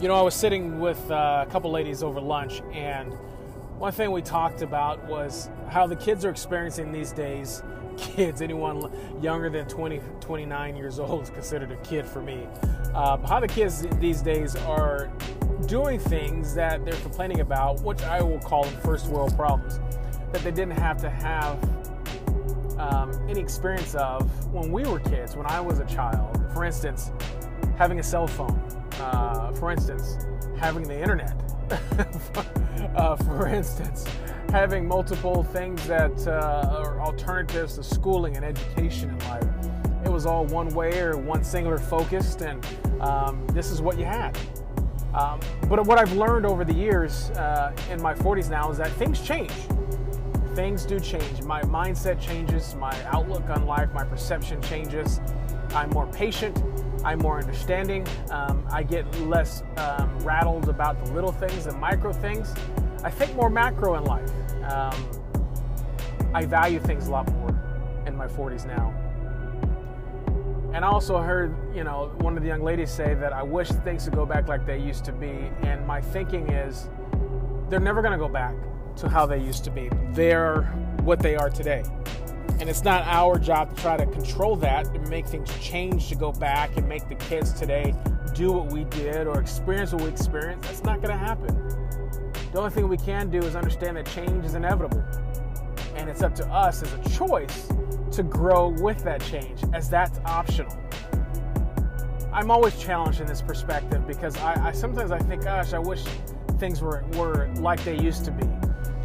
You know, I was sitting with uh, a couple ladies over lunch, and one thing we talked about was how the kids are experiencing these days. Kids, anyone younger than 20, 29 years old is considered a kid for me. Um, how the kids these days are doing things that they're complaining about, which I will call first world problems, that they didn't have to have um, any experience of when we were kids, when I was a child. For instance, having a cell phone uh, for instance, having the internet. uh, for instance, having multiple things that uh, are alternatives to schooling and education in life. It was all one way or one singular focused, and um, this is what you had. Um, but what I've learned over the years uh, in my 40s now is that things change. Things do change. My mindset changes, my outlook on life, my perception changes. I'm more patient. I'm more understanding. Um, I get less um, rattled about the little things and micro things. I think more macro in life. Um, I value things a lot more in my 40s now. And I also heard, you know, one of the young ladies say that I wish things would go back like they used to be. And my thinking is they're never going to go back to how they used to be. They're what they are today. And it's not our job to try to control that and make things change to go back and make the kids today do what we did or experience what we experienced. That's not going to happen. The only thing we can do is understand that change is inevitable. And it's up to us as a choice to grow with that change, as that's optional. I'm always challenged in this perspective because I, I sometimes I think, gosh, I wish things were, were like they used to be.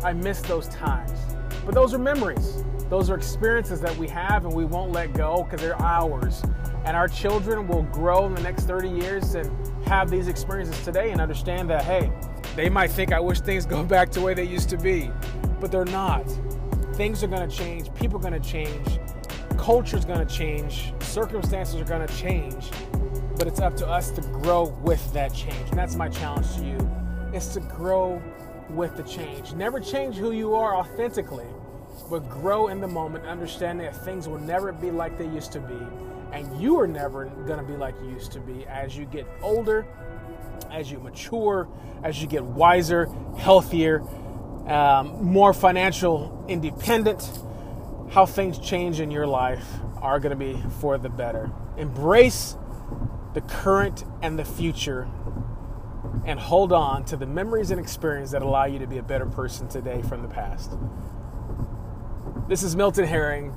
I miss those times. But those are memories. Those are experiences that we have and we won't let go because they're ours. And our children will grow in the next 30 years and have these experiences today and understand that, hey, they might think I wish things go back to the way they used to be, but they're not. Things are to change, people are to change, culture is going to change, circumstances are to change, but it's up to us to grow with that change. And that's my challenge to you is to grow with the change. Never change who you are authentically but grow in the moment, understanding that things will never be like they used to be, and you are never going to be like you used to be as you get older, as you mature, as you get wiser, healthier, um, more financial independent. How things change in your life are going to be for the better. Embrace the current and the future and hold on to the memories and experience that allow you to be a better person today from the past. This is Milton Herring,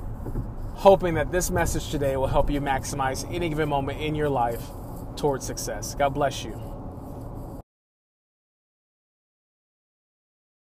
hoping that this message today will help you maximize any given moment in your life towards success. God bless you.